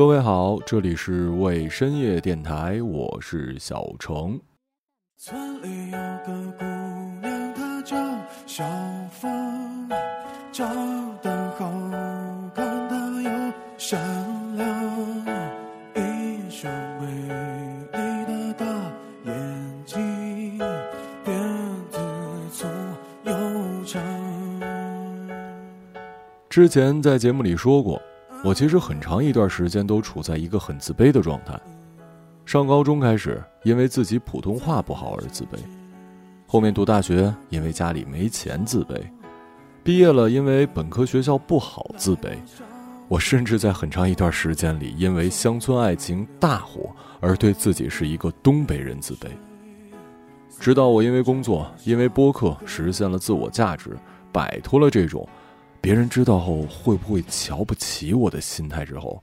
各位好，这里是为深夜电台，我是小程。村里有个姑娘，她叫小凤，长得好看，她又善良，一双美丽的大眼睛，辫子粗又长。之前在节目里说过。我其实很长一段时间都处在一个很自卑的状态。上高中开始，因为自己普通话不好而自卑；后面读大学，因为家里没钱自卑；毕业了，因为本科学校不好自卑。我甚至在很长一段时间里，因为乡村爱情大火而对自己是一个东北人自卑。直到我因为工作，因为播客实现了自我价值，摆脱了这种。别人知道后会不会瞧不起我的心态之后，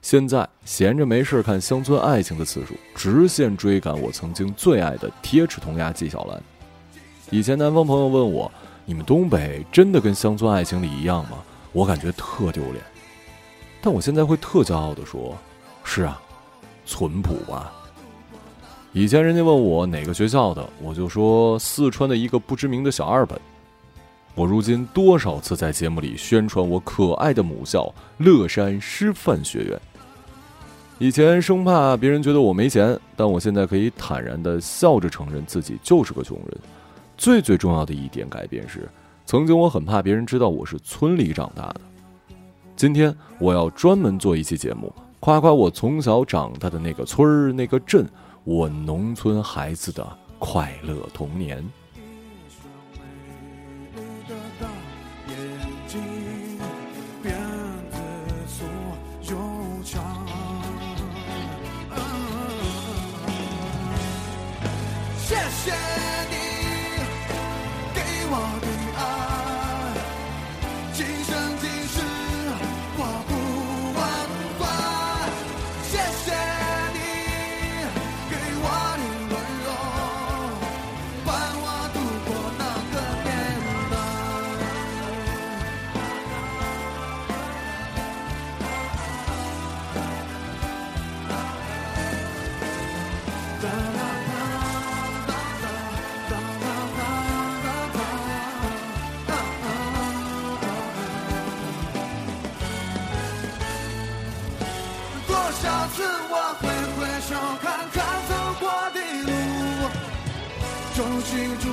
现在闲着没事看乡村爱情的次数直线追赶我曾经最爱的铁齿铜牙纪晓岚。以前南方朋友问我：“你们东北真的跟乡村爱情里一样吗？”我感觉特丢脸，但我现在会特骄傲的说：“是啊，淳朴吧。”以前人家问我哪个学校的，我就说四川的一个不知名的小二本。我如今多少次在节目里宣传我可爱的母校乐山师范学院。以前生怕别人觉得我没钱，但我现在可以坦然的笑着承认自己就是个穷人。最最重要的一点改变是，曾经我很怕别人知道我是村里长大的。今天我要专门做一期节目，夸夸我从小长大的那个村儿、那个镇，我农村孩子的快乐童年。谢谢你给我。下次我挥挥手，看看走过的路，就记住。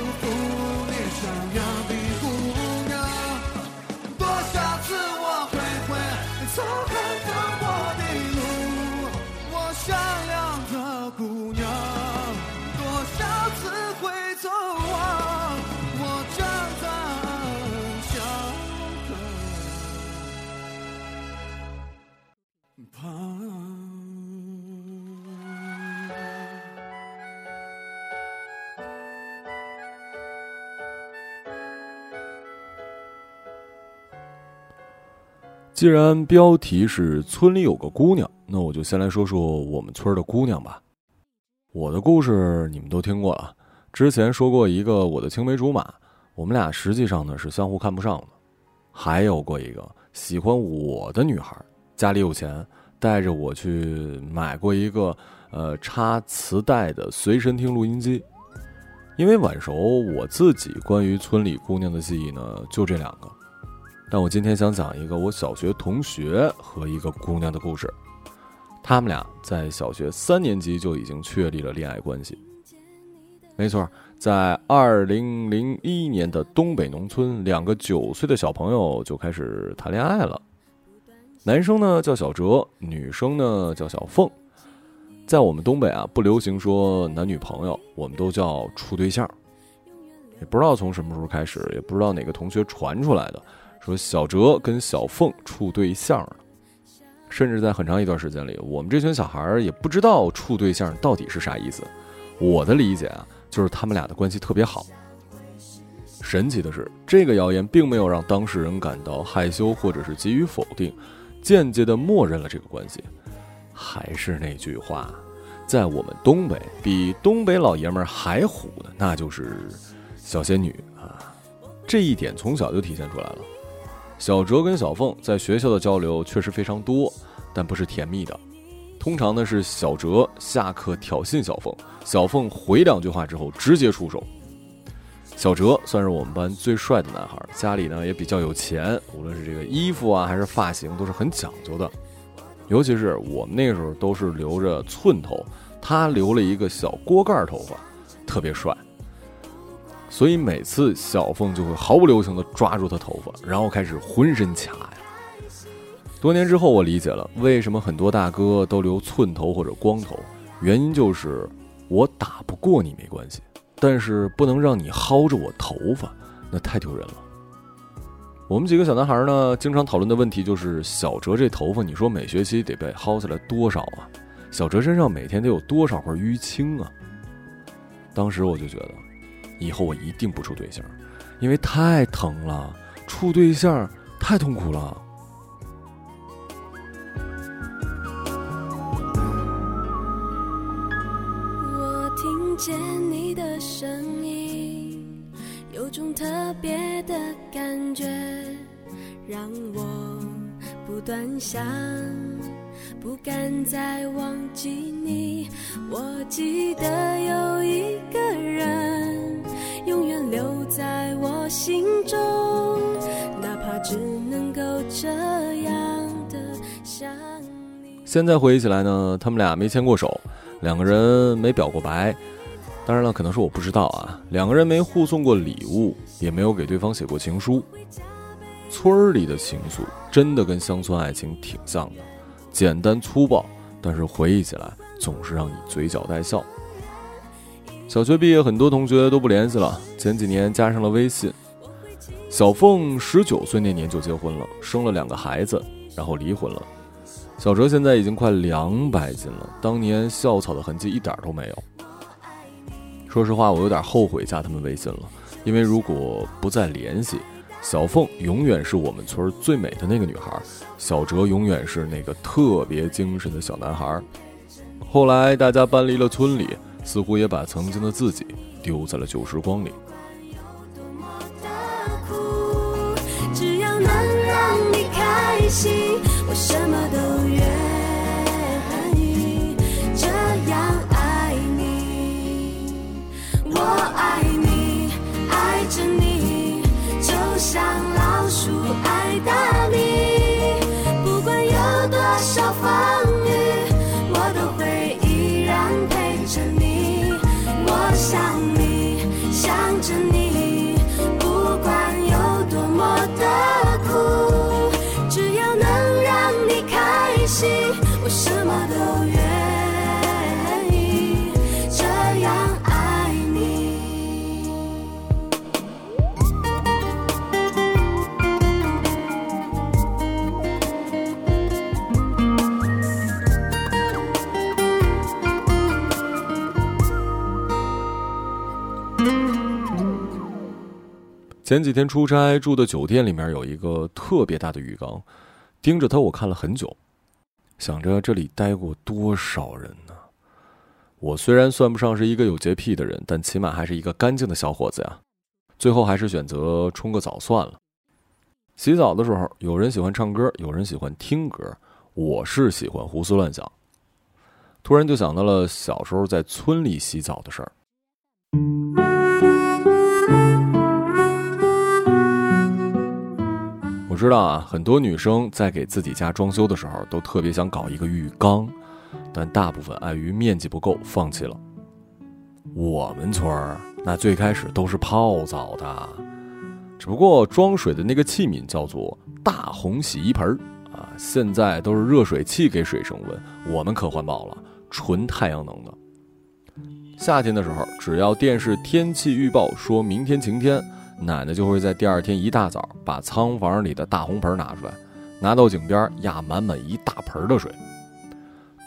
既然标题是“村里有个姑娘”，那我就先来说说我们村的姑娘吧。我的故事你们都听过了，之前说过一个我的青梅竹马，我们俩实际上呢是相互看不上的。还有过一个喜欢我的女孩，家里有钱，带着我去买过一个呃插磁带的随身听录音机。因为晚熟，我自己关于村里姑娘的记忆呢就这两个。但我今天想讲一个我小学同学和一个姑娘的故事。他们俩在小学三年级就已经确立了恋爱关系。没错，在二零零一年的东北农村，两个九岁的小朋友就开始谈恋爱了。男生呢叫小哲，女生呢叫小凤。在我们东北啊，不流行说男女朋友，我们都叫处对象。也不知道从什么时候开始，也不知道哪个同学传出来的。说小哲跟小凤处对象了，甚至在很长一段时间里，我们这群小孩儿也不知道处对象到底是啥意思。我的理解啊，就是他们俩的关系特别好。神奇的是，这个谣言并没有让当事人感到害羞或者是给予否定，间接的默认了这个关系。还是那句话，在我们东北，比东北老爷们还虎的，那就是小仙女啊！这一点从小就体现出来了。小哲跟小凤在学校的交流确实非常多，但不是甜蜜的。通常呢是小哲下课挑衅小凤，小凤回两句话之后直接出手。小哲算是我们班最帅的男孩，家里呢也比较有钱，无论是这个衣服啊还是发型都是很讲究的。尤其是我们那个时候都是留着寸头，他留了一个小锅盖头发，特别帅。所以每次小凤就会毫不留情地抓住他头发，然后开始浑身掐呀。多年之后，我理解了为什么很多大哥都留寸头或者光头，原因就是我打不过你没关系，但是不能让你薅着我头发，那太丢人了。我们几个小男孩呢，经常讨论的问题就是小哲这头发，你说每学期得被薅下来多少啊？小哲身上每天得有多少块淤青啊？当时我就觉得，以后我一定不处对象，因为太疼了，处对象太痛苦了。我听见你的声音，有种特别的感觉，让我不断想，不敢再忘记你。我记得有一个人，留在我心中，哪怕只能够这样的想你。现在回忆起来呢，他们俩没牵过手，两个人没表过白。当然了，可能是我不知道啊。两个人没互送过礼物，也没有给对方写过情书。村里的情愫真的跟乡村爱情挺像的，简单粗暴，但是回忆起来总是让你嘴角带笑。小学毕业，很多同学都不联系了。前几年加上了微信。小凤十九岁那年就结婚了，生了两个孩子，然后离婚了。小哲现在已经快两百斤了，当年校草的痕迹一点都没有。说实话，我有点后悔加他们微信了，因为如果不再联系，小凤永远是我们村最美的那个女孩，小哲永远是那个特别精神的小男孩。后来大家搬离了村里，似乎也把曾经的自己丢在了旧时光里。只要能让你开心，我什么都愿。像老鼠爱大想你想着你。前几天出差住的酒店里面有一个特别大的浴缸，盯着它我看了很久，想着这里待过多少人呢？我虽然算不上是一个有洁癖的人，但起码还是一个干净的小伙子呀。最后还是选择冲个澡算了。洗澡的时候，有人喜欢唱歌，有人喜欢听歌，我是喜欢胡思乱想。突然就想到了小时候在村里洗澡的事儿。知道啊，很多女生在给自己家装修的时候，都特别想搞一个浴缸，但大部分碍于面积不够，放弃了。我们村儿那最开始都是泡澡的，只不过装水的那个器皿叫做大红洗衣盆儿啊，现在都是热水器给水升温。我们可环保了，纯太阳能的。夏天的时候，只要电视天气预报说明天晴天。奶奶就会在第二天一大早把仓房里的大红盆拿出来，拿到井边压满满一大盆的水。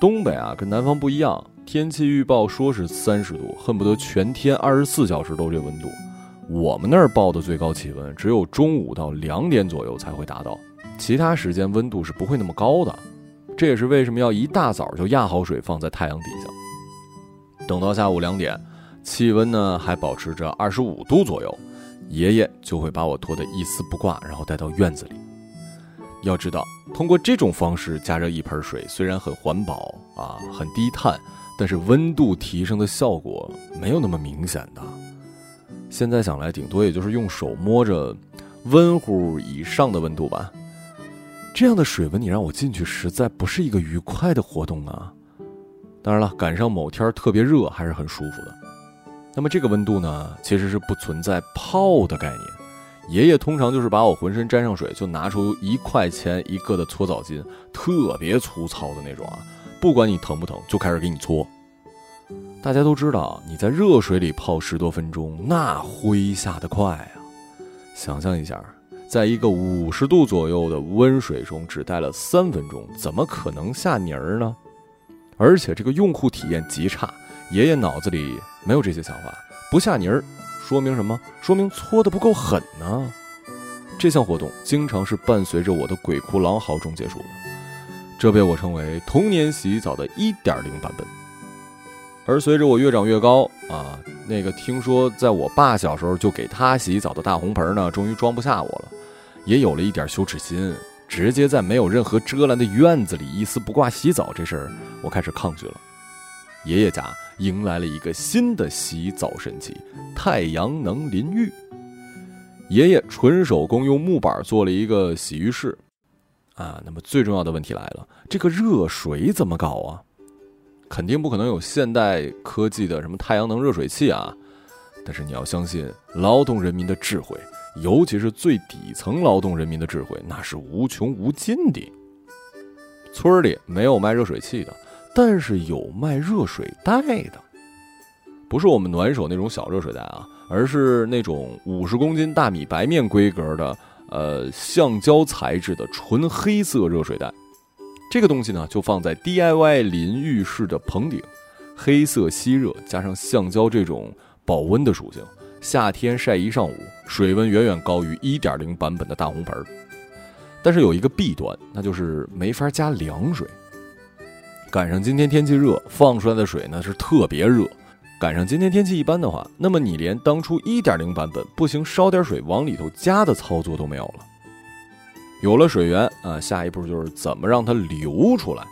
东北啊，跟南方不一样，天气预报说是三十度，恨不得全天二十四小时都这温度。我们那儿报的最高气温只有中午到两点左右才会达到，其他时间温度是不会那么高的。这也是为什么要一大早就压好水放在太阳底下，等到下午两点，气温呢还保持着二十五度左右。爷爷就会把我拖得一丝不挂，然后带到院子里。要知道，通过这种方式加热一盆水，虽然很环保啊，很低碳，但是温度提升的效果没有那么明显的。现在想来，顶多也就是用手摸着温乎以上的温度吧。这样的水温，你让我进去，实在不是一个愉快的活动啊。当然了，赶上某天特别热，还是很舒服的。那么这个温度呢，其实是不存在泡的概念。爷爷通常就是把我浑身沾上水，就拿出一块钱一个的搓澡巾，特别粗糙的那种啊，不管你疼不疼，就开始给你搓。大家都知道，你在热水里泡十多分钟，那灰下的快啊！想象一下，在一个五十度左右的温水中只待了三分钟，怎么可能下泥儿呢？而且这个用户体验极差，爷爷脑子里没有这些想法，不下泥儿，说明什么？说明搓的不够狠呢。这项活动经常是伴随着我的鬼哭狼嚎中结束的，这被我称为童年洗澡的一点零版本。而随着我越长越高啊，那个听说在我爸小时候就给他洗澡的大红盆呢，终于装不下我了，也有了一点羞耻心，直接在没有任何遮拦的院子里一丝不挂洗澡这事儿，我开始抗拒了。爷爷家迎来了一个新的洗澡神器——太阳能淋浴。爷爷纯手工用木板做了一个洗浴室，啊，那么最重要的问题来了，这个热水怎么搞啊？肯定不可能有现代科技的什么太阳能热水器啊，但是你要相信劳动人民的智慧，尤其是最底层劳动人民的智慧，那是无穷无尽的。村里没有卖热水器的，但是有卖热水袋的，不是我们暖手那种小热水袋啊，而是那种五十公斤大米白面规格的，呃，橡胶材质的纯黑色热水袋。这个东西呢，就放在 DIY 淋浴室的棚顶，黑色吸热，加上橡胶这种保温的属性，夏天晒一上午，水温远远高于1.0版本的大红盆。但是有一个弊端，那就是没法加凉水。赶上今天天气热，放出来的水呢是特别热；赶上今天天气一般的话，那么你连当初1.0版本不行烧点水往里头加的操作都没有了。有了水源啊，下一步就是怎么让它流出来。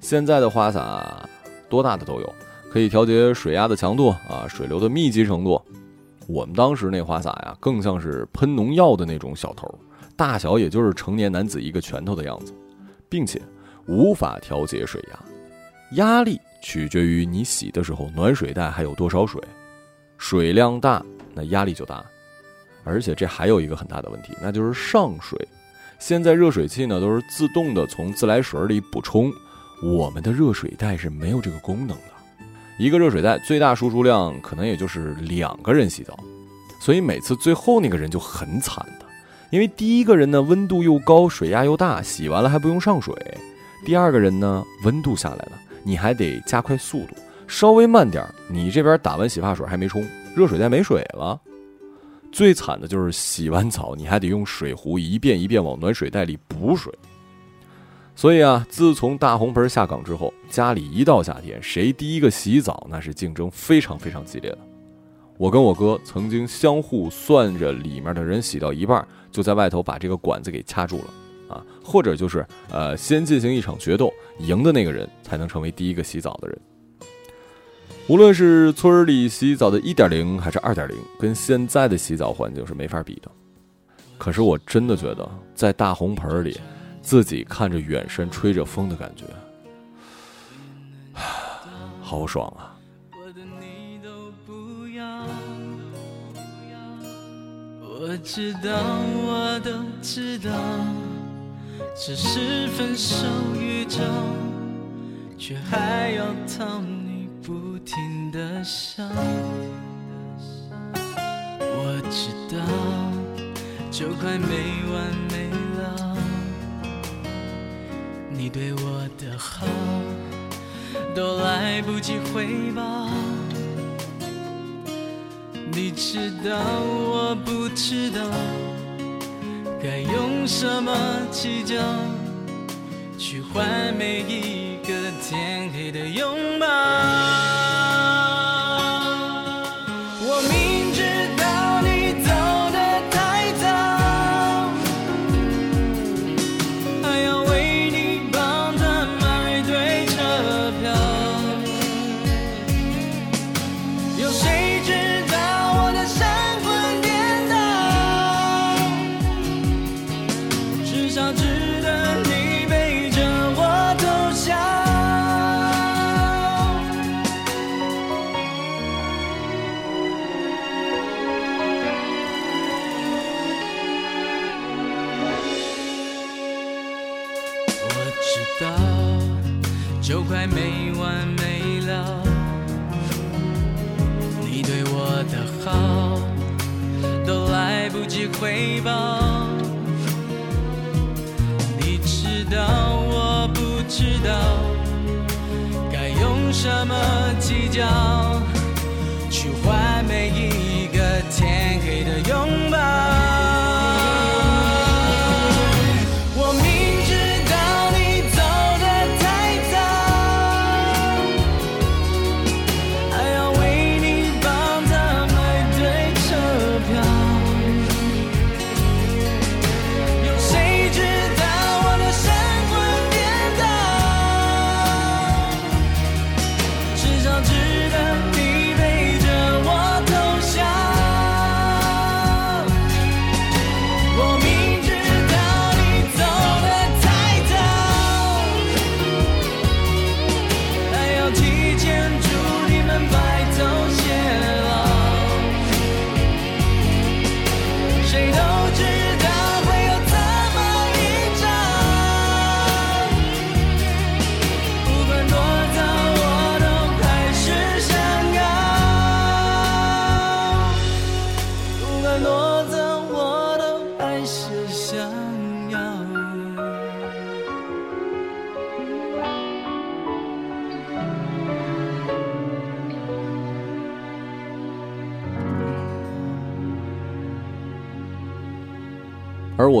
现在的花洒多大的都有，可以调节水压的强度啊，水流的密集程度。我们当时那花洒呀，更像是喷农药的那种小头，大小也就是成年男子一个拳头的样子，并且无法调节水压，压力取决于你洗的时候暖水袋还有多少水，水量大那压力就大，而且这还有一个很大的问题，那就是上水。现在热水器呢都是自动的从自来水里补充，我们的热水袋是没有这个功能的。一个热水袋最大输出量可能也就是两个人洗澡，所以每次最后那个人就很惨的，因为第一个人呢温度又高，水压又大，洗完了还不用上水；第二个人呢温度下来了，你还得加快速度，稍微慢点儿，你这边打完洗发水还没冲，热水袋没水了。最惨的就是洗完澡，你还得用水壶一遍一遍往暖水袋里补水。所以啊，自从大红盆下岗之后，家里一到夏天，谁第一个洗澡，那是竞争非常非常激烈的。我跟我哥曾经相互算着里面的人洗到一半，就在外头把这个管子给掐住了啊，或者就是呃，先进行一场决斗，赢的那个人才能成为第一个洗澡的人。无论是村里洗澡的一点零还是二点零，跟现在的洗澡环境是没法比的。可是我真的觉得，在大红盆里，自己看着远山吹着风的感觉，好爽啊！我知道，我都知道，只是分手宇宙，却还要讨你。不停的笑，我知道就快没完没了。你对我的好都来不及回报。你知道我不知道该用什么计较去换每一个天黑的拥抱。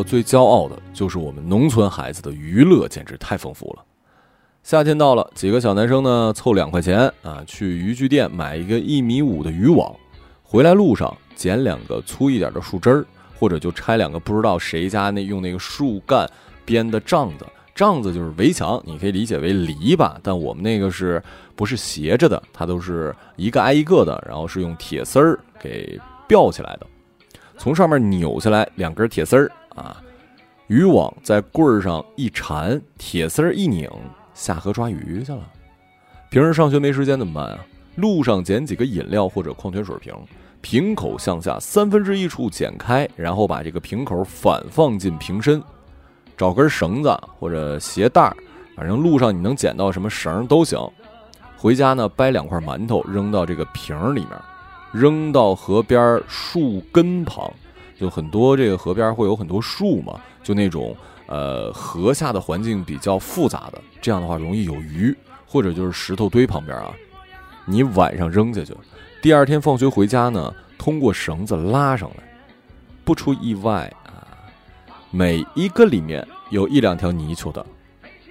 我最骄傲的就是我们农村孩子的娱乐简直太丰富了。夏天到了，几个小男生呢凑两块钱啊，去渔具店买一个一米五的渔网，回来路上捡两个粗一点的树枝儿，或者就拆两个不知道谁家那用那个树干编的帐子，帐子就是围墙，你可以理解为篱笆，但我们那个是不是斜着的？它都是一个挨一个的，然后是用铁丝儿给吊起来的，从上面扭下来两根铁丝儿。啊，渔网在棍儿上一缠，铁丝儿一拧，下河抓鱼去了。平时上学没时间怎么办啊？路上捡几个饮料或者矿泉水瓶，瓶口向下三分之一处剪开，然后把这个瓶口反放进瓶身，找根绳子或者鞋带儿，反正路上你能捡到什么绳都行。回家呢，掰两块馒头扔到这个瓶儿里面，扔到河边树根旁。就很多这个河边会有很多树嘛，就那种呃河下的环境比较复杂的，这样的话容易有鱼，或者就是石头堆旁边啊，你晚上扔下去，第二天放学回家呢，通过绳子拉上来，不出意外啊，每一个里面有一两条泥鳅的，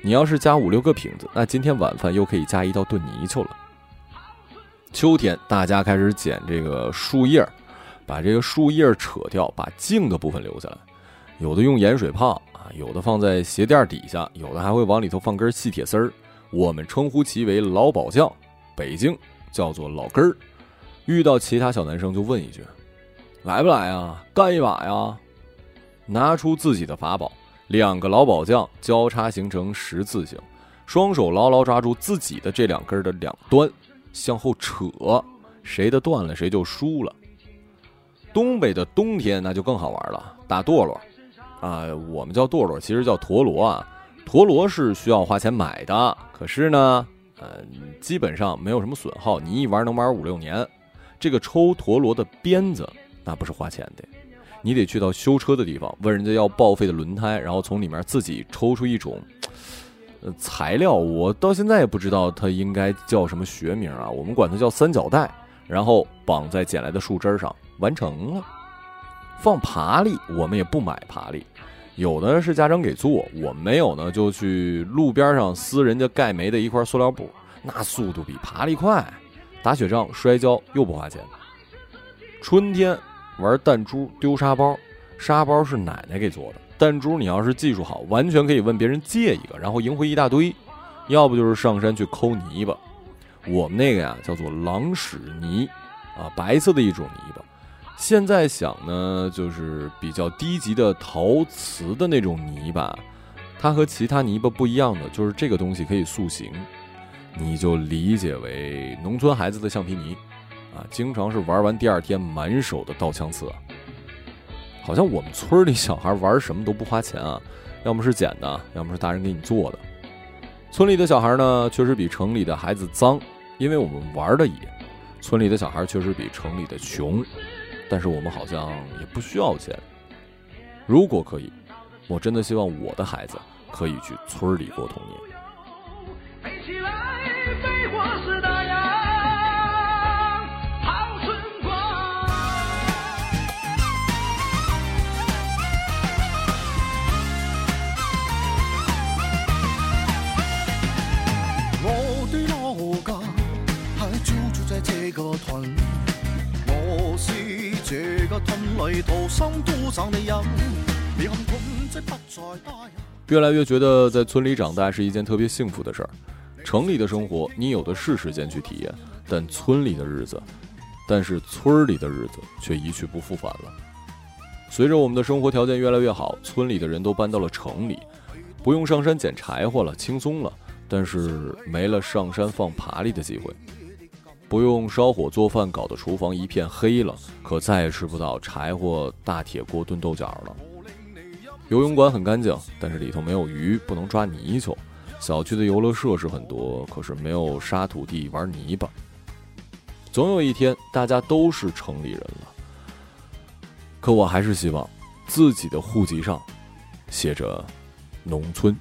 你要是加五六个瓶子，那今天晚饭又可以加一道炖泥鳅了。秋天大家开始捡这个树叶儿。把这个树叶扯掉，把茎的部分留下来。有的用盐水泡啊，有的放在鞋垫底下，有的还会往里头放根细铁丝儿。我们称呼其为老宝匠，北京叫做老根儿。遇到其他小男生就问一句：“来不来啊？干一把呀？”拿出自己的法宝，两个老宝匠交叉形成十字形，双手牢牢抓住自己的这两根的两端，向后扯，谁的断了谁就输了。东北的冬天那就更好玩了，打舵螺，啊，我们叫舵螺，其实叫陀螺啊。陀螺是需要花钱买的，可是呢，呃，基本上没有什么损耗，你一玩能玩五六年。这个抽陀螺的鞭子那不是花钱的，你得去到修车的地方问人家要报废的轮胎，然后从里面自己抽出一种呃材料，我到现在也不知道它应该叫什么学名啊，我们管它叫三角带，然后绑在捡来的树枝上。完成了，放爬犁，我们也不买爬犁，有的是家长给做，我没有呢，就去路边上撕人家盖煤的一块塑料布，那速度比爬犁快。打雪仗、摔跤又不花钱。春天玩弹珠、丢沙包，沙包是奶奶给做的，弹珠你要是技术好，完全可以问别人借一个，然后赢回一大堆。要不就是上山去抠泥巴，我们那个呀叫做狼屎泥，啊，白色的一种泥巴。现在想呢，就是比较低级的陶瓷的那种泥巴，它和其他泥巴不一样的，就是这个东西可以塑形，你就理解为农村孩子的橡皮泥，啊，经常是玩完第二天满手的刀枪刺。好像我们村里小孩玩什么都不花钱啊，要么是捡的，要么是大人给你做的。村里的小孩呢，确实比城里的孩子脏，因为我们玩的野。村里的小孩确实比城里的穷，但是我们好像也不需要钱。如果可以，我真的希望我的孩子可以去村里过童年。我的老家还就住在这个团里越来越觉得在村里长大是一件特别幸福的事儿。城里的生活你有的是时间去体验，但村里的日子，但是村里的日子却一去不复返了。随着我们的生活条件越来越好，村里的人都搬到了城里，不用上山捡柴火了，轻松了，但是没了上山放爬犁的机会。不用烧火做饭，搞得厨房一片黑了，可再也吃不到柴火大铁锅炖豆角了。游泳馆很干净，但是里头没有鱼，不能抓泥鳅。小区的游乐设施很多，可是没有沙土地玩泥巴。总有一天，大家都是城里人了，可我还是希望自己的户籍上写着农村。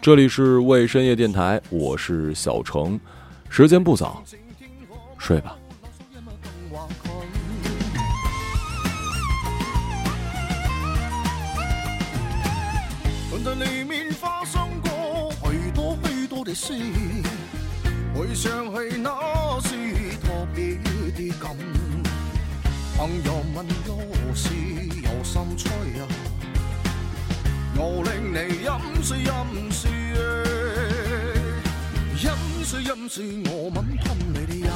这里是为深夜电台，我是小程，时间不早，睡吧。里面发生过许多许多的事，回想起那时特别的感。朋友问有事有心吹啊，我令你饮水饮水，饮水饮水，我吻吞你的。